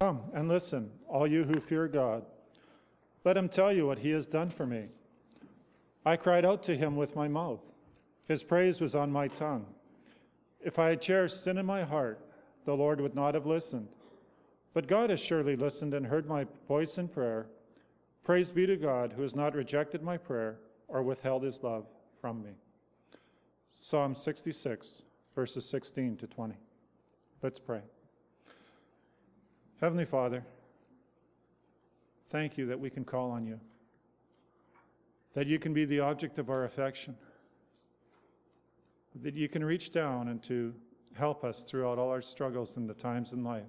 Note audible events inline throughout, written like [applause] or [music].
Come and listen, all you who fear God. Let him tell you what he has done for me. I cried out to him with my mouth. His praise was on my tongue. If I had cherished sin in my heart, the Lord would not have listened. But God has surely listened and heard my voice in prayer. Praise be to God, who has not rejected my prayer or withheld his love from me. Psalm 66, verses 16 to 20. Let's pray. Heavenly Father, thank you that we can call on you, that you can be the object of our affection, that you can reach down and to help us throughout all our struggles and the times in life.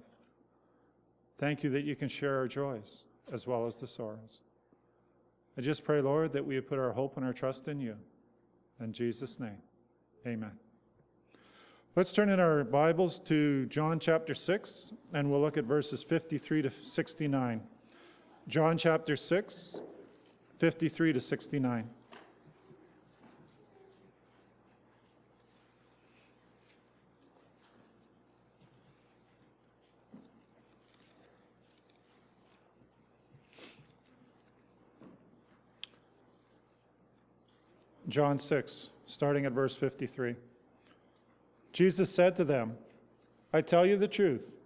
Thank you that you can share our joys as well as the sorrows. I just pray, Lord, that we put our hope and our trust in you. In Jesus' name, amen. Let's turn in our Bibles to John chapter 6, and we'll look at verses 53 to 69. John chapter 6, 53 to 69. John 6, starting at verse 53. Jesus said to them, I tell you the truth.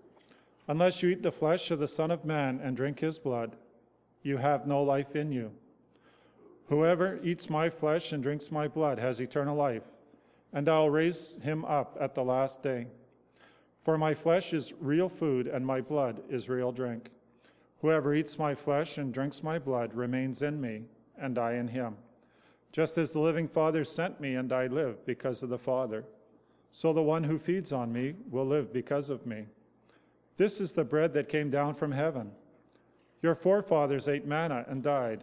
Unless you eat the flesh of the Son of Man and drink his blood, you have no life in you. Whoever eats my flesh and drinks my blood has eternal life, and I'll raise him up at the last day. For my flesh is real food, and my blood is real drink. Whoever eats my flesh and drinks my blood remains in me, and I in him. Just as the living Father sent me, and I live because of the Father, so the one who feeds on me will live because of me. This is the bread that came down from heaven. Your forefathers ate manna and died,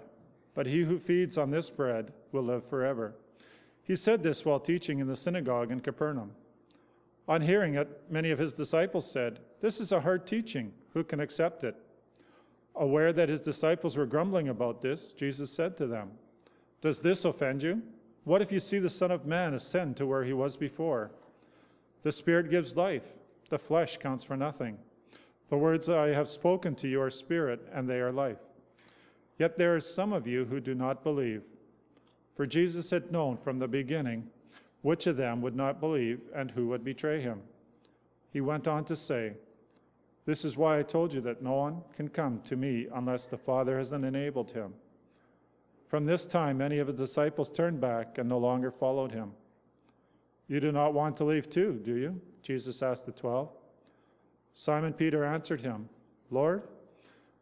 but he who feeds on this bread will live forever. He said this while teaching in the synagogue in Capernaum. On hearing it, many of his disciples said, This is a hard teaching. Who can accept it? Aware that his disciples were grumbling about this, Jesus said to them, does this offend you? What if you see the Son of Man ascend to where he was before? The Spirit gives life, the flesh counts for nothing. The words I have spoken to you are spirit, and they are life. Yet there are some of you who do not believe. For Jesus had known from the beginning which of them would not believe and who would betray him. He went on to say, This is why I told you that no one can come to me unless the Father has enabled him. From this time, many of his disciples turned back and no longer followed him. You do not want to leave too, do you? Jesus asked the twelve. Simon Peter answered him, Lord,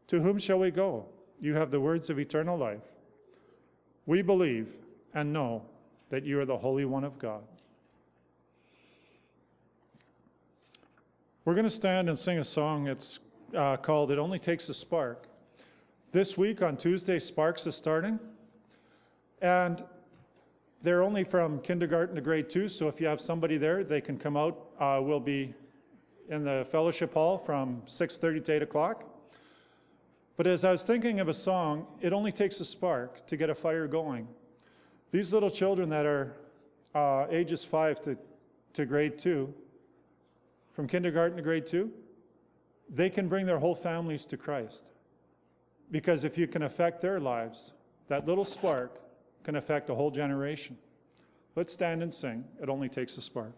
to whom shall we go? You have the words of eternal life. We believe and know that you are the Holy One of God. We're going to stand and sing a song. It's uh, called It Only Takes a Spark. This week on Tuesday, Sparks is starting. And they're only from kindergarten to grade two, so if you have somebody there, they can come out. Uh, we'll be in the fellowship hall from 6.30 to 8 o'clock. But as I was thinking of a song, it only takes a spark to get a fire going. These little children that are uh, ages 5 to, to grade 2, from kindergarten to grade 2, they can bring their whole families to Christ. Because if you can affect their lives, that little spark can affect a whole generation. Let's stand and sing. It only takes a spark.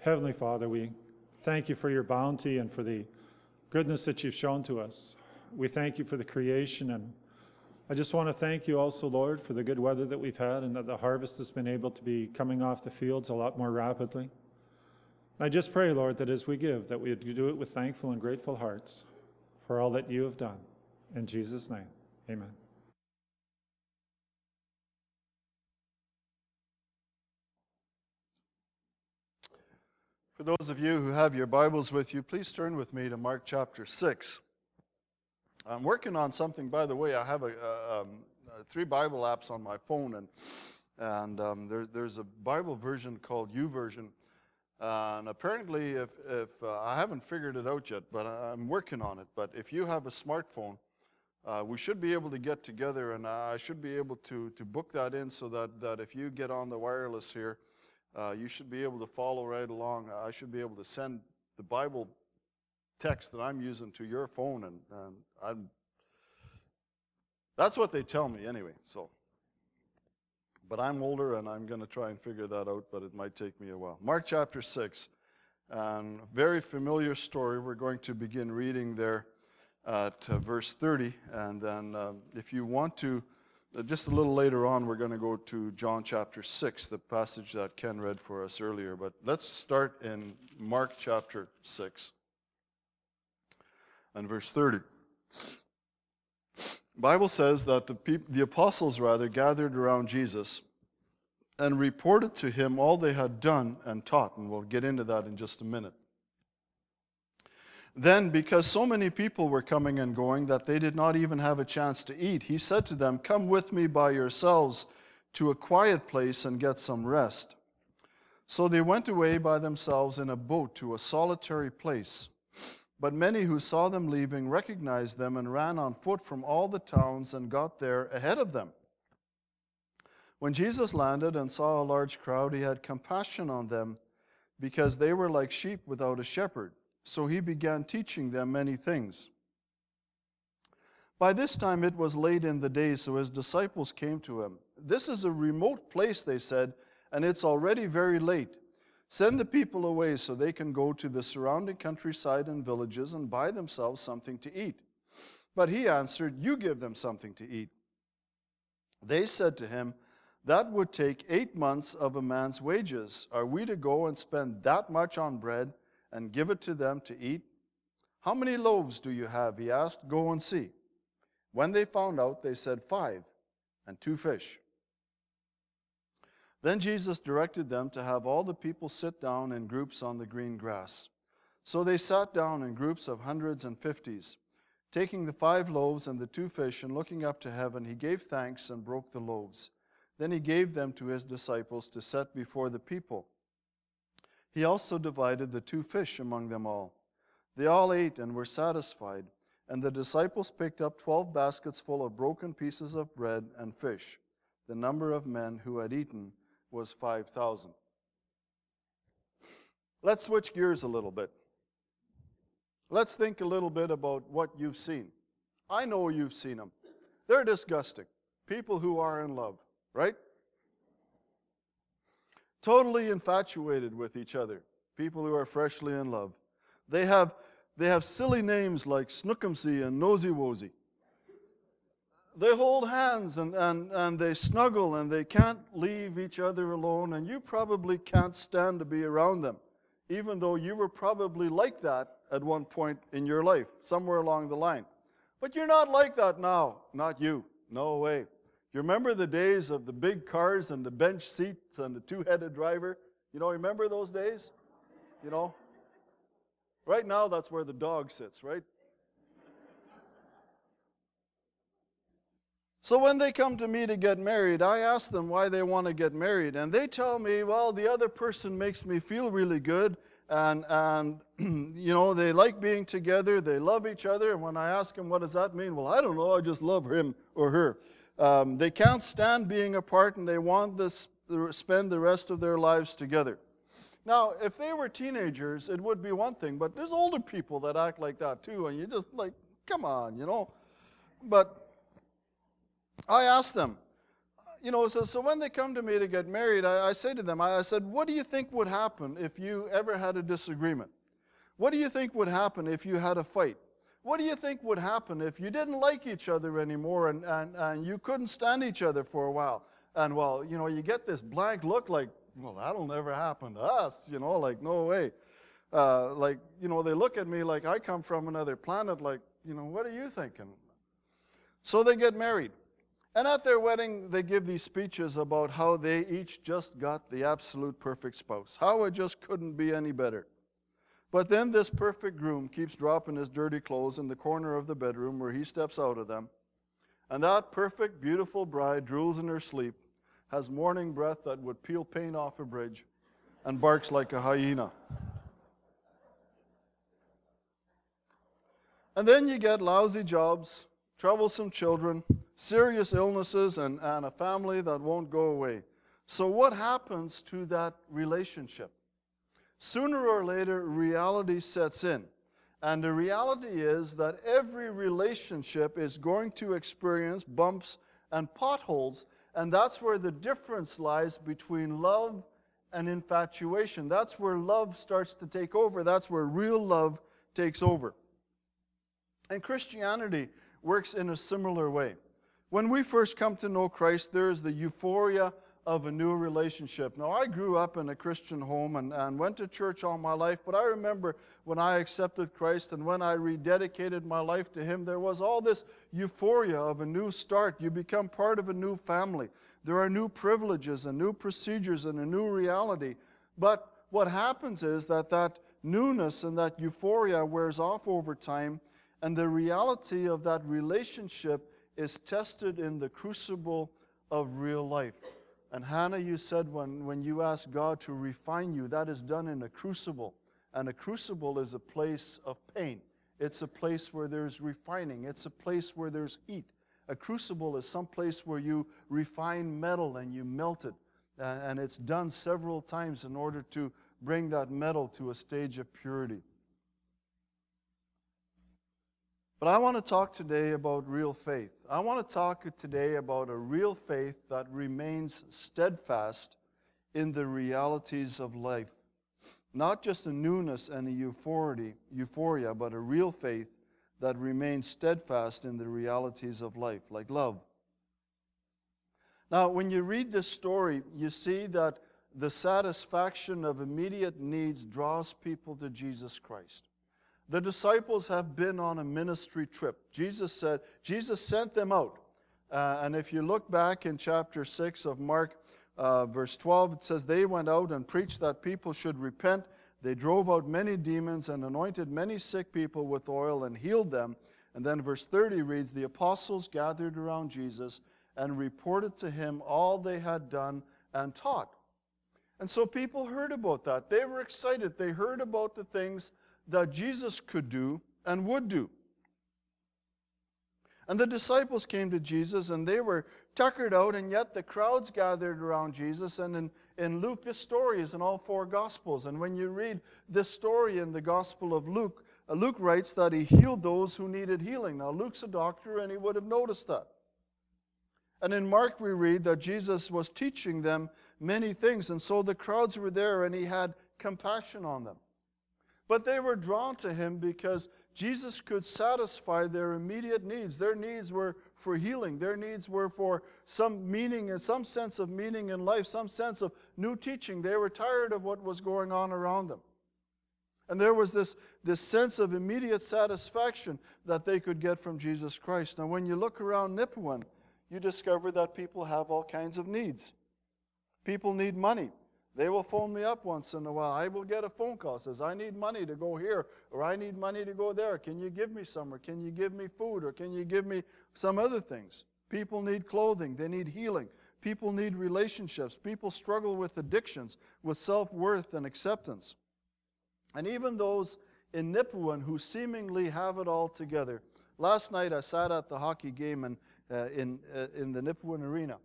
Heavenly Father, we thank you for your bounty and for the goodness that you've shown to us we thank you for the creation. And I just want to thank you also, Lord, for the good weather that we've had and that the harvest has been able to be coming off the fields a lot more rapidly. And I just pray, Lord, that as we give, that we do it with thankful and grateful hearts for all that you have done. In Jesus' name, amen. For those of you who have your Bibles with you, please turn with me to Mark chapter 6. I'm working on something, by the way. I have a, a, um, three Bible apps on my phone, and and um, there, there's a Bible version called YouVersion, Uh, and apparently, if, if uh, I haven't figured it out yet, but I- I'm working on it. But if you have a smartphone, uh, we should be able to get together, and I should be able to, to book that in so that, that if you get on the wireless here, uh, you should be able to follow right along. I should be able to send the Bible text that I'm using to your phone, and, and I'm, that's what they tell me anyway. So, but I'm older, and I'm going to try and figure that out, but it might take me a while. Mark chapter six, and very familiar story. We're going to begin reading there at uh, verse 30. And then, um, if you want to, uh, just a little later on, we're going to go to John chapter 6, the passage that Ken read for us earlier. But let's start in Mark chapter 6 and verse 30. Bible says that the, peop- the apostles rather gathered around Jesus and reported to him all they had done and taught, and we'll get into that in just a minute. Then, because so many people were coming and going that they did not even have a chance to eat, he said to them, Come with me by yourselves to a quiet place and get some rest. So they went away by themselves in a boat to a solitary place. But many who saw them leaving recognized them and ran on foot from all the towns and got there ahead of them. When Jesus landed and saw a large crowd, he had compassion on them because they were like sheep without a shepherd. So he began teaching them many things. By this time it was late in the day, so his disciples came to him. This is a remote place, they said, and it's already very late. Send the people away so they can go to the surrounding countryside and villages and buy themselves something to eat. But he answered, You give them something to eat. They said to him, That would take eight months of a man's wages. Are we to go and spend that much on bread and give it to them to eat? How many loaves do you have? He asked. Go and see. When they found out, they said, Five and two fish. Then Jesus directed them to have all the people sit down in groups on the green grass. So they sat down in groups of hundreds and fifties. Taking the five loaves and the two fish and looking up to heaven, he gave thanks and broke the loaves. Then he gave them to his disciples to set before the people. He also divided the two fish among them all. They all ate and were satisfied, and the disciples picked up twelve baskets full of broken pieces of bread and fish. The number of men who had eaten was 5,000. Let's switch gears a little bit. Let's think a little bit about what you've seen. I know you've seen them. They're disgusting. People who are in love, right? Totally infatuated with each other. People who are freshly in love. They have, they have silly names like Snookumsy and Nosy Wosy they hold hands and, and, and they snuggle and they can't leave each other alone, and you probably can't stand to be around them, even though you were probably like that at one point in your life, somewhere along the line. But you're not like that now. Not you. No way. You remember the days of the big cars and the bench seats and the two headed driver? You know, remember those days? You know? Right now, that's where the dog sits, right? So when they come to me to get married, I ask them why they want to get married. And they tell me, well, the other person makes me feel really good. And, and [clears throat] you know, they like being together. They love each other. And when I ask them, what does that mean? Well, I don't know. I just love him or her. Um, they can't stand being apart and they want to spend the rest of their lives together. Now, if they were teenagers, it would be one thing. But there's older people that act like that too. And you just like, come on, you know. But I ask them, you know, so, so when they come to me to get married, I, I say to them, I, I said, what do you think would happen if you ever had a disagreement? What do you think would happen if you had a fight? What do you think would happen if you didn't like each other anymore and, and, and you couldn't stand each other for a while? And well, you know, you get this blank look like, well, that'll never happen to us, you know, like, no way. Uh, like, you know, they look at me like I come from another planet, like, you know, what are you thinking? So they get married. And at their wedding, they give these speeches about how they each just got the absolute perfect spouse, how it just couldn't be any better. But then this perfect groom keeps dropping his dirty clothes in the corner of the bedroom where he steps out of them. And that perfect, beautiful bride drools in her sleep, has morning breath that would peel paint off a bridge, and barks like a hyena. And then you get lousy jobs, troublesome children, serious illnesses, and, and a family that won't go away. So, what happens to that relationship? Sooner or later, reality sets in. And the reality is that every relationship is going to experience bumps and potholes, and that's where the difference lies between love and infatuation. That's where love starts to take over, that's where real love takes over. And Christianity works in a similar way. When we first come to know Christ, there is the euphoria of a new relationship. Now, I grew up in a Christian home and, and went to church all my life, but I remember when I accepted Christ and when I rededicated my life to Him, there was all this euphoria of a new start. You become part of a new family. There are new privileges and new procedures and a new reality. But what happens is that that newness and that euphoria wears off over time, and the reality of that relationship is tested in the crucible of real life. And Hannah, you said when, when you ask God to refine you, that is done in a crucible. And a crucible is a place of pain. It's a place where there's refining. It's a place where there's heat. A crucible is some place where you refine metal and you melt it. And it's done several times in order to bring that metal to a stage of purity. But I want to talk today about real faith. I want to talk today about a real faith that remains steadfast in the realities of life. Not just a newness and a euphoria, euphoria, but a real faith that remains steadfast in the realities of life, like love. Now, when you read this story, you see that the satisfaction of immediate needs draws people to Jesus Christ. The disciples have been on a ministry trip. Jesus said, Jesus sent them out. Uh, and if you look back in chapter 6 of Mark, uh, verse 12, it says, They went out and preached that people should repent. They drove out many demons and anointed many sick people with oil and healed them. And then verse 30 reads, The apostles gathered around Jesus and reported to him all they had done and taught. And so people heard about that. They were excited. They heard about the things that Jesus could do and would do. And the disciples came to Jesus and they were tuckered out, and yet the crowds gathered around Jesus. And in, in Luke, this story is in all four Gospels. And when you read this story in the Gospel of Luke, uh, Luke writes that he healed those who needed healing. Now, Luke's a doctor and he would have noticed that. And in Mark, we read that Jesus was teaching them many things. And so the crowds were there and he had compassion on them. But they were drawn to him because Jesus could satisfy their immediate needs. Their needs were for healing, their needs were for some meaning and some sense of meaning in life, some sense of new teaching. They were tired of what was going on around them. And there was this, this sense of immediate satisfaction that they could get from Jesus Christ. Now, when you look around Nipawin, you discover that people have all kinds of needs. People need money. They will phone me up once in a while. I will get a phone call says, I need money to go here, or I need money to go there. Can you give me some, or can you give me food, or can you give me some other things? People need clothing, they need healing. People need relationships. People struggle with addictions, with self worth and acceptance. And even those in Nipawin who seemingly have it all together. Last night I sat at the hockey game in, uh, in, uh, in the Nipawin Arena.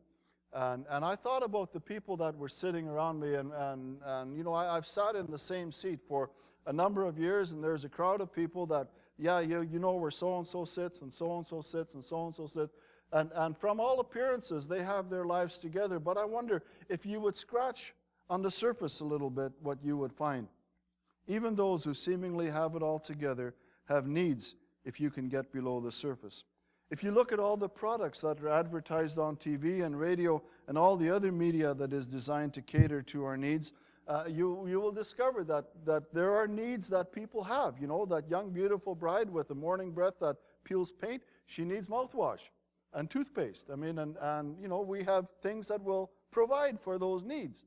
And, and I thought about the people that were sitting around me, and, and, and you know, I, I've sat in the same seat for a number of years, and there's a crowd of people that, yeah, you, you know where so and so sits, and so and so sits, and so and so sits. And, and from all appearances, they have their lives together. But I wonder if you would scratch on the surface a little bit what you would find. Even those who seemingly have it all together have needs if you can get below the surface. If you look at all the products that are advertised on TV and radio and all the other media that is designed to cater to our needs, uh, you, you will discover that, that there are needs that people have. You know, that young, beautiful bride with a morning breath that peels paint, she needs mouthwash and toothpaste. I mean, and, and you know, we have things that will provide for those needs.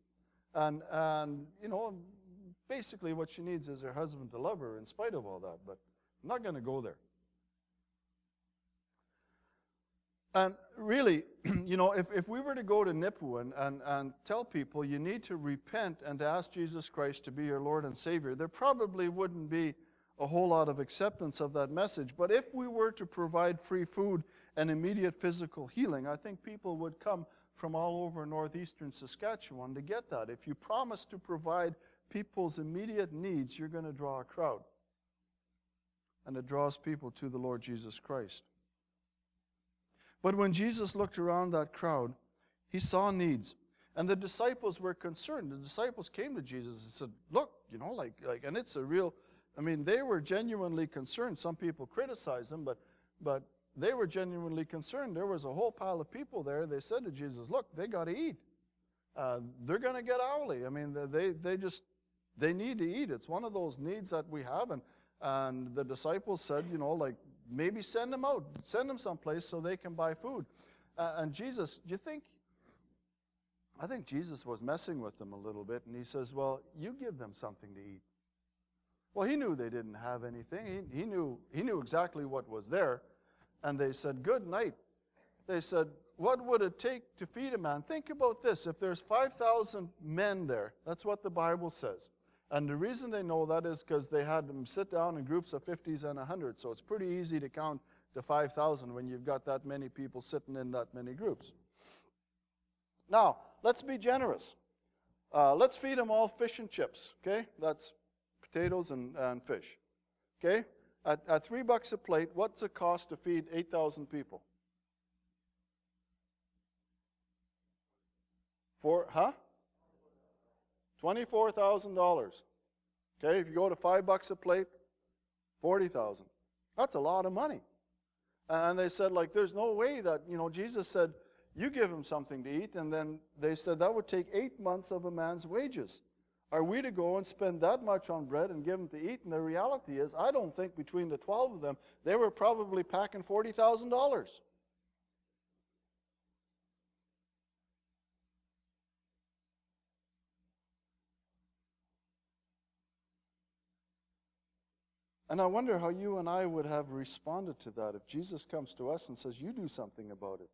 And, and, you know, basically what she needs is her husband to love her in spite of all that, but I'm not going to go there. And really, [clears throat] you know, if, if we were to go to Nipawin and, and tell people you need to repent and to ask Jesus Christ to be your Lord and Savior, there probably wouldn't be a whole lot of acceptance of that message. But if we were to provide free food and immediate physical healing, I think people would come from all over northeastern Saskatchewan to get that. If you promise to provide people's immediate needs, you're going to draw a crowd. And it draws people to the Lord Jesus Christ. But when Jesus looked around that crowd, he saw needs. And the disciples were concerned. The disciples came to Jesus and said, Look, you know, like, like and it's a real, I mean, they were genuinely concerned. Some people criticized them, but, but they were genuinely concerned. There was a whole pile of people there. They said to Jesus, Look, they got to eat. Uh, they're going to get owly. I mean, they, they just, they need to eat. It's one of those needs that we have. And, and the disciples said, you know, like, maybe send them out, send them someplace so they can buy food. Uh, and Jesus, do you think, I think Jesus was messing with them a little bit, and he says, Well, you give them something to eat. Well, he knew they didn't have anything. He, he, knew, he knew exactly what was there. And they said, Good night. They said, What would it take to feed a man? Think about this. If there's 5,000 men there, that's what the Bible says. And the reason they know that is because they had them sit down in groups of 50s and 100. So it's pretty easy to count to 5,000 when you've got that many people sitting in that many groups. Now, let's be generous. Uh, let's feed them all fish and chips, okay? That's potatoes and, and fish, okay? At, at three bucks a plate, what's it cost to feed 8,000 people? Four, huh? $24,000. Okay, if you go to five bucks a plate, 40,000. That's a lot of money. And they said, like, there's no way that, you know, Jesus said, you give him something to eat. And then they said that would take eight months of a man's wages. Are we to go and spend that much on bread and give him to eat? And the reality is, I don't think between the 12 of them, they were probably packing $40,000. And I wonder how you and I would have responded to that if Jesus comes to us and says, You do something about it.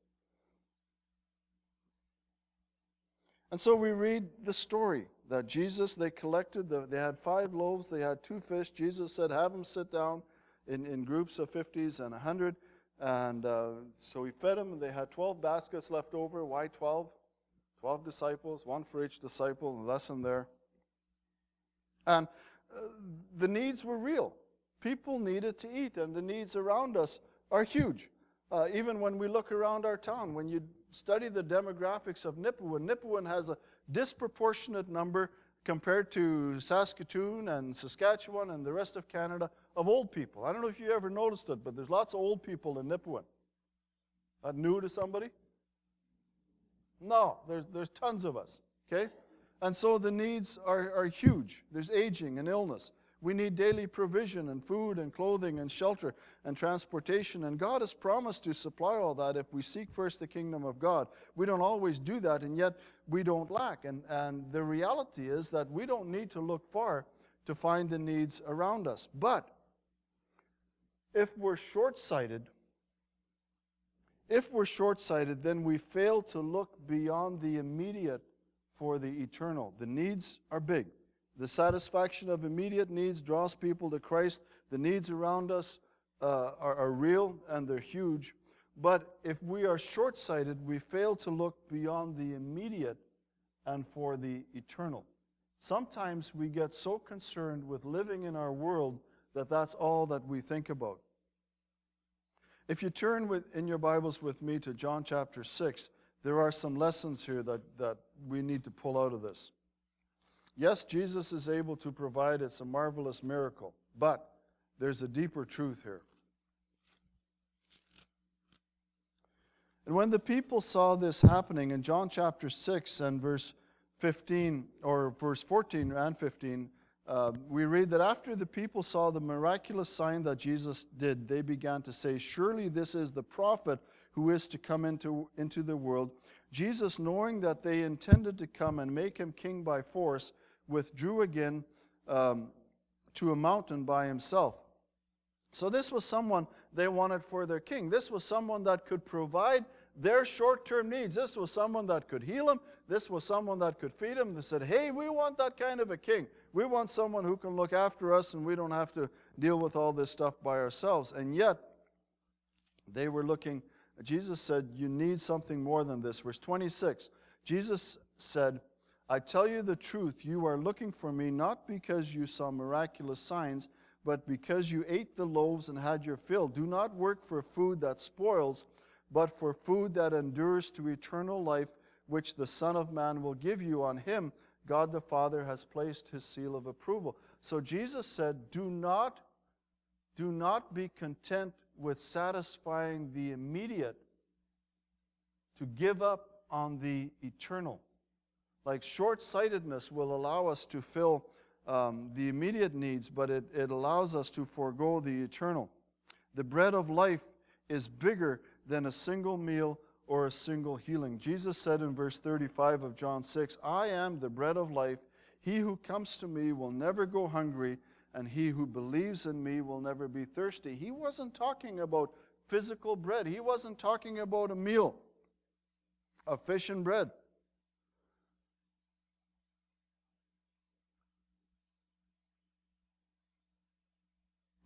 And so we read the story that Jesus, they collected, the, they had five loaves, they had two fish. Jesus said, Have them sit down in, in groups of 50s and 100. And uh, so he fed them, and they had 12 baskets left over. Why 12? 12 disciples, one for each disciple, a lesson there. And uh, the needs were real. People needed to eat, and the needs around us are huge. Uh, even when we look around our town, when you study the demographics of Nipawin, Nipawin has a disproportionate number compared to Saskatoon and Saskatchewan and the rest of Canada of old people. I don't know if you ever noticed it, but there's lots of old people in Nipawin. That new to somebody? No, there's, there's tons of us, okay? And so the needs are, are huge. There's aging and illness. We need daily provision and food and clothing and shelter and transportation. And God has promised to supply all that if we seek first the kingdom of God. We don't always do that, and yet we don't lack. And, and the reality is that we don't need to look far to find the needs around us. But if we're short sighted, if we're short sighted, then we fail to look beyond the immediate for the eternal. The needs are big. The satisfaction of immediate needs draws people to Christ. The needs around us uh, are, are real and they're huge. But if we are short sighted, we fail to look beyond the immediate and for the eternal. Sometimes we get so concerned with living in our world that that's all that we think about. If you turn with, in your Bibles with me to John chapter 6, there are some lessons here that, that we need to pull out of this. Yes, Jesus is able to provide, it's a marvelous miracle, but there's a deeper truth here. And when the people saw this happening in John chapter 6 and verse 15, or verse 14 and 15, uh, we read that after the people saw the miraculous sign that Jesus did, they began to say, Surely this is the prophet who is to come into, into the world. Jesus, knowing that they intended to come and make him king by force, withdrew again um, to a mountain by himself. So this was someone they wanted for their king. This was someone that could provide their short term needs. This was someone that could heal them. This was someone that could feed them. They said, Hey, we want that kind of a king. We want someone who can look after us and we don't have to deal with all this stuff by ourselves. And yet, they were looking, Jesus said, You need something more than this. Verse 26 Jesus said, I tell you the truth, you are looking for me not because you saw miraculous signs, but because you ate the loaves and had your fill. Do not work for food that spoils, but for food that endures to eternal life, which the Son of Man will give you. On him, God the Father has placed his seal of approval. So Jesus said, Do not, do not be content with satisfying the immediate, to give up on the eternal. Like short sightedness will allow us to fill um, the immediate needs, but it, it allows us to forego the eternal. The bread of life is bigger than a single meal or a single healing. Jesus said in verse 35 of John 6, I am the bread of life. He who comes to me will never go hungry, and he who believes in me will never be thirsty. He wasn't talking about physical bread, he wasn't talking about a meal of fish and bread.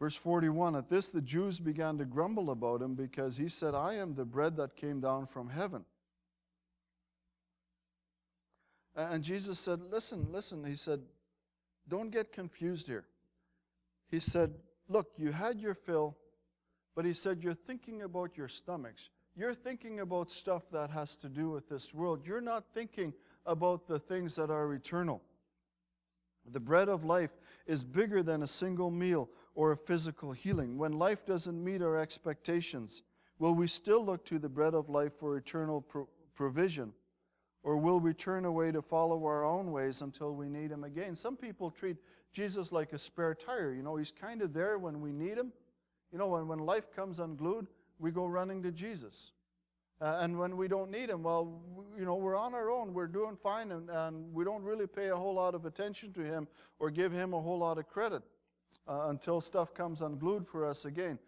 Verse 41 At this the Jews began to grumble about him because he said, I am the bread that came down from heaven. And Jesus said, Listen, listen. He said, Don't get confused here. He said, Look, you had your fill, but he said, You're thinking about your stomachs. You're thinking about stuff that has to do with this world. You're not thinking about the things that are eternal. The bread of life is bigger than a single meal or a physical healing. When life doesn't meet our expectations, will we still look to the bread of life for eternal pro- provision? Or will we turn away to follow our own ways until we need Him again? Some people treat Jesus like a spare tire. You know, He's kind of there when we need Him. You know, when, when life comes unglued, we go running to Jesus. Uh, and when we don't need Him, well, you know, we're on our own. We're doing fine, and, and we don't really pay a whole lot of attention to Him or give Him a whole lot of credit uh, until stuff comes unglued for us again.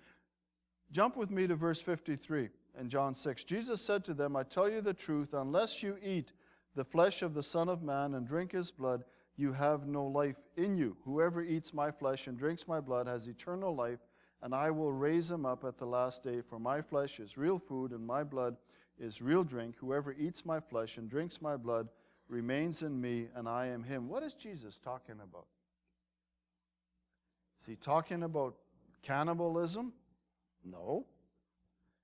Jump with me to verse 53 in John 6. Jesus said to them, I tell you the truth, unless you eat the flesh of the Son of Man and drink his blood, you have no life in you. Whoever eats my flesh and drinks my blood has eternal life, and I will raise him up at the last day. For my flesh is real food, and my blood is real drink. Whoever eats my flesh and drinks my blood remains in me, and I am him. What is Jesus talking about? Is he talking about cannibalism? No.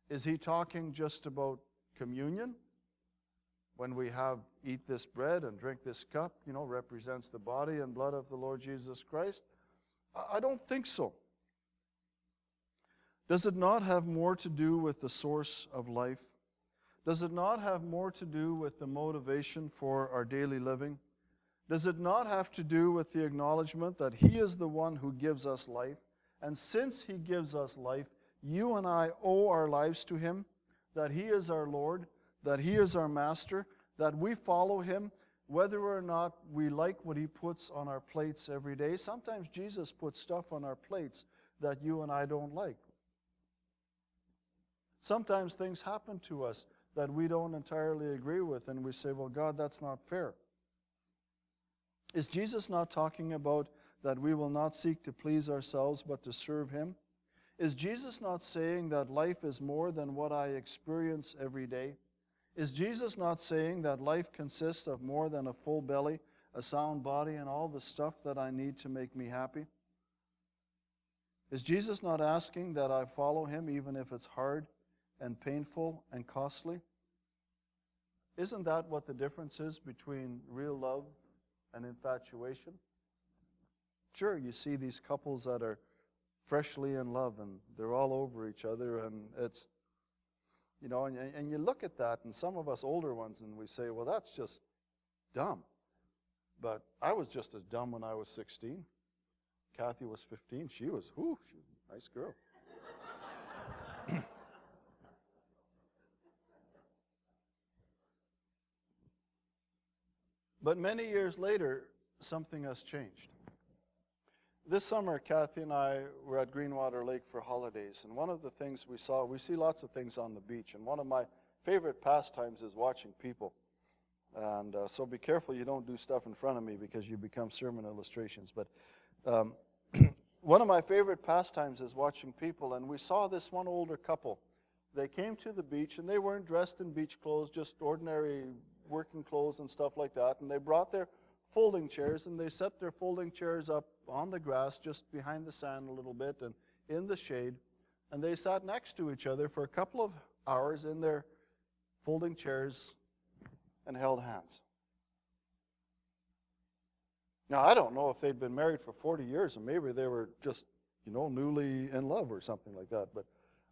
Is he talking just about communion? When we have eat this bread and drink this cup, you know, represents the body and blood of the Lord Jesus Christ? I don't think so. Does it not have more to do with the source of life? Does it not have more to do with the motivation for our daily living? Does it not have to do with the acknowledgement that He is the one who gives us life? And since He gives us life, you and I owe our lives to Him, that He is our Lord, that He is our Master, that we follow Him, whether or not we like what He puts on our plates every day. Sometimes Jesus puts stuff on our plates that you and I don't like. Sometimes things happen to us that we don't entirely agree with, and we say, Well, God, that's not fair. Is Jesus not talking about that we will not seek to please ourselves but to serve Him? Is Jesus not saying that life is more than what I experience every day? Is Jesus not saying that life consists of more than a full belly, a sound body, and all the stuff that I need to make me happy? Is Jesus not asking that I follow Him even if it's hard and painful and costly? Isn't that what the difference is between real love and infatuation? Sure, you see these couples that are freshly in love and they're all over each other, and it's, you know, and, and you look at that, and some of us older ones, and we say, well, that's just dumb. But I was just as dumb when I was 16. Kathy was 15. She was, whoo, she was a nice girl. But many years later, something has changed. This summer, Kathy and I were at Greenwater Lake for holidays, and one of the things we saw, we see lots of things on the beach, and one of my favorite pastimes is watching people. And uh, so be careful you don't do stuff in front of me because you become sermon illustrations. But um, [clears throat] one of my favorite pastimes is watching people, and we saw this one older couple. They came to the beach, and they weren't dressed in beach clothes, just ordinary working clothes and stuff like that, and they brought their folding chairs, and they set their folding chairs up on the grass just behind the sand a little bit and in the shade. And they sat next to each other for a couple of hours in their folding chairs and held hands. Now, I don't know if they'd been married for 40 years, or maybe they were just, you know, newly in love or something like that. But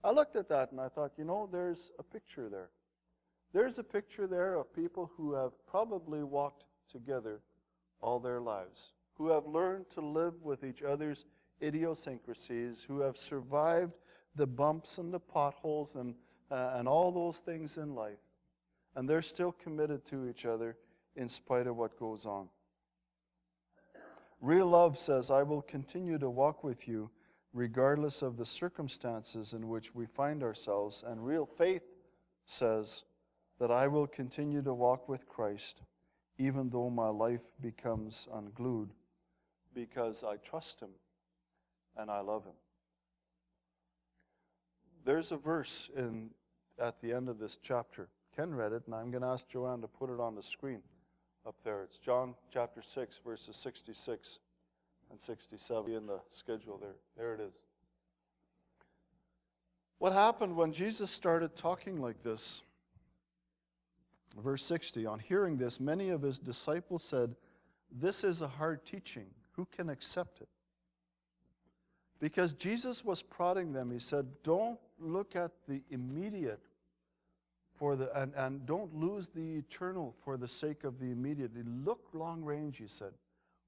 I looked at that and I thought, you know, there's a picture there. There's a picture there of people who have probably walked together all their lives, who have learned to live with each other's idiosyncrasies, who have survived the bumps and the potholes and, uh, and all those things in life. And they're still committed to each other in spite of what goes on. Real love says, I will continue to walk with you regardless of the circumstances in which we find ourselves. And real faith says that I will continue to walk with Christ even though my life becomes unglued, because I trust Him and I love Him. There's a verse in, at the end of this chapter. Ken read it, and I'm going to ask Joanne to put it on the screen up there. It's John chapter 6, verses 66 and 67 in the schedule there. There it is. What happened when Jesus started talking like this? Verse 60 On hearing this, many of his disciples said, This is a hard teaching. Who can accept it? Because Jesus was prodding them. He said, Don't look at the immediate for the, and, and don't lose the eternal for the sake of the immediate. Look long range, he said.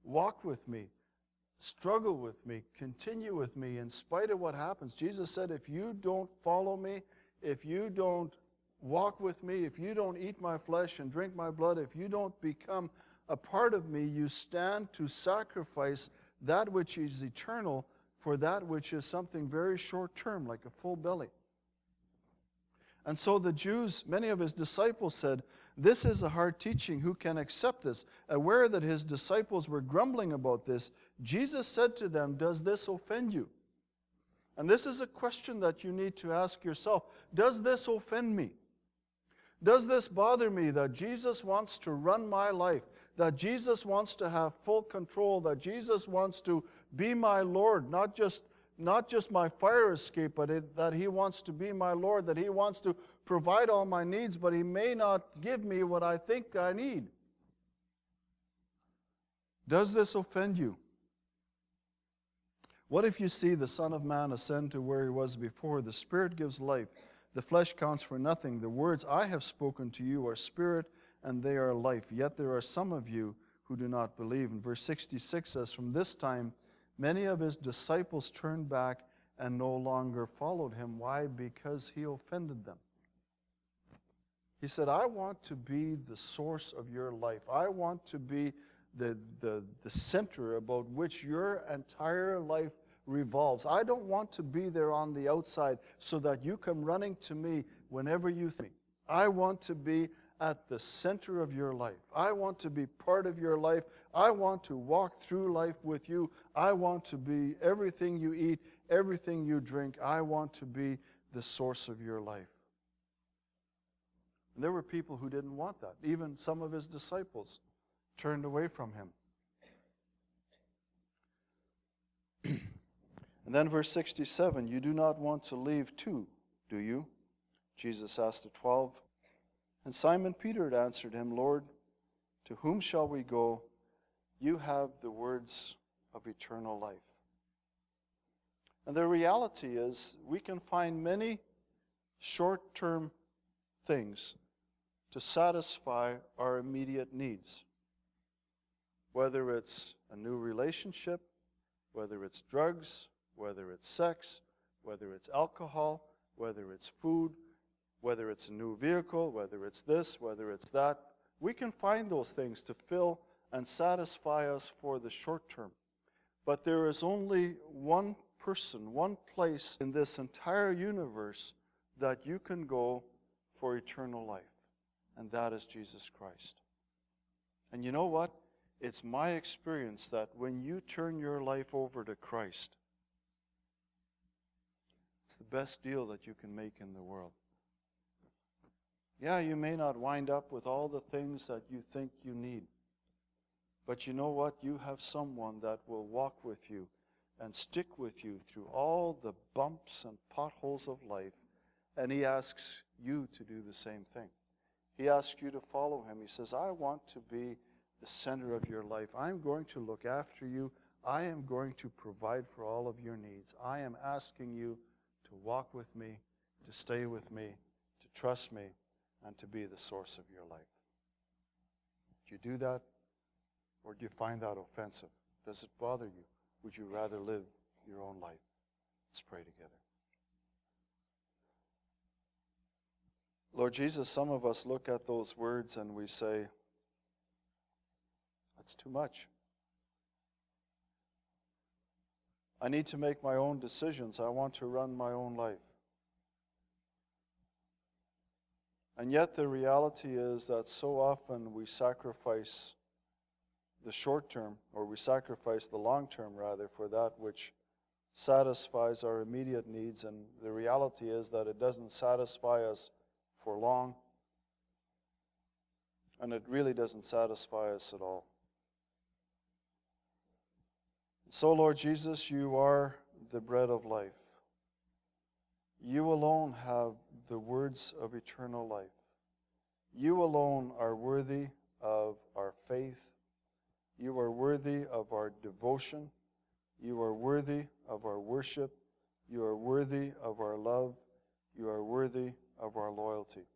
Walk with me. Struggle with me. Continue with me in spite of what happens. Jesus said, If you don't follow me, if you don't walk with me, if you don't eat my flesh and drink my blood, if you don't become a part of me, you stand to sacrifice that which is eternal for that which is something very short term, like a full belly. And so the Jews, many of his disciples said, This is a hard teaching. Who can accept this? Aware that his disciples were grumbling about this, Jesus said to them, Does this offend you? And this is a question that you need to ask yourself Does this offend me? Does this bother me that Jesus wants to run my life, that Jesus wants to have full control, that Jesus wants to be my Lord, not just, not just my fire escape, but it, that He wants to be my Lord, that He wants to provide all my needs, but He may not give me what I think I need? Does this offend you? What if you see the Son of Man ascend to where He was before? The Spirit gives life the flesh counts for nothing. The words I have spoken to you are spirit and they are life. Yet there are some of you who do not believe. And verse 66 says, From this time, many of his disciples turned back and no longer followed him. Why? Because he offended them. He said, I want to be the source of your life. I want to be the, the, the center about which your entire life revolves. I don't want to be there on the outside so that you come running to me whenever you think. I want to be at the center of your life. I want to be part of your life. I want to walk through life with you. I want to be everything you eat, everything you drink. I want to be the source of your life. And there were people who didn't want that. Even some of his disciples turned away from him. And then verse 67 You do not want to leave too, do you? Jesus asked the twelve. And Simon Peter had answered him, Lord, to whom shall we go? You have the words of eternal life. And the reality is, we can find many short term things to satisfy our immediate needs. Whether it's a new relationship, whether it's drugs, whether it's sex, whether it's alcohol, whether it's food, whether it's a new vehicle, whether it's this, whether it's that. We can find those things to fill and satisfy us for the short term. But there is only one person, one place in this entire universe that you can go for eternal life, and that is Jesus Christ. And you know what? It's my experience that when you turn your life over to Christ, it's the best deal that you can make in the world. Yeah, you may not wind up with all the things that you think you need. But you know what? You have someone that will walk with you and stick with you through all the bumps and potholes of life. And he asks you to do the same thing. He asks you to follow him. He says, I want to be the center of your life. I'm going to look after you. I am going to provide for all of your needs. I am asking you to walk with me, to stay with me, to trust me, and to be the source of your life. Do you do that? Or do you find that offensive? Does it bother you? Would you rather live your own life? Let's pray together. Lord Jesus, some of us look at those words and we say, that's too much. I need to make my own decisions. I want to run my own life. And yet, the reality is that so often we sacrifice the short term, or we sacrifice the long term rather, for that which satisfies our immediate needs. And the reality is that it doesn't satisfy us for long, and it really doesn't satisfy us at all. So, Lord Jesus, you are the bread of life. You alone have the words of eternal life. You alone are worthy of our faith. You are worthy of our devotion. You are worthy of our worship. You are worthy of our love. You are worthy of our loyalty.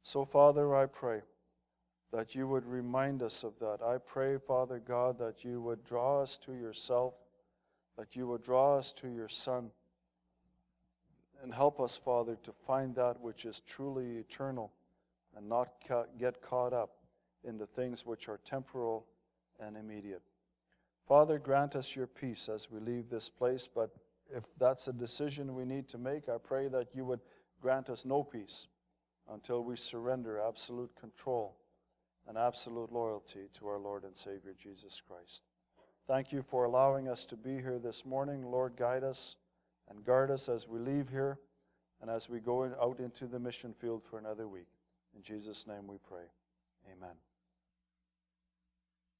So, Father, I pray that you would remind us of that. I pray, Father God, that you would draw us to yourself, that you would draw us to your Son, and help us, Father, to find that which is truly eternal and not ca- get caught up in the things which are temporal and immediate. Father, grant us your peace as we leave this place, but if that's a decision we need to make, I pray that you would grant us no peace until we surrender absolute control and absolute loyalty to our Lord and Savior Jesus Christ. Thank you for allowing us to be here this morning. Lord, guide us and guard us as we leave here and as we go out into the mission field for another week. In Jesus' name we pray. Amen.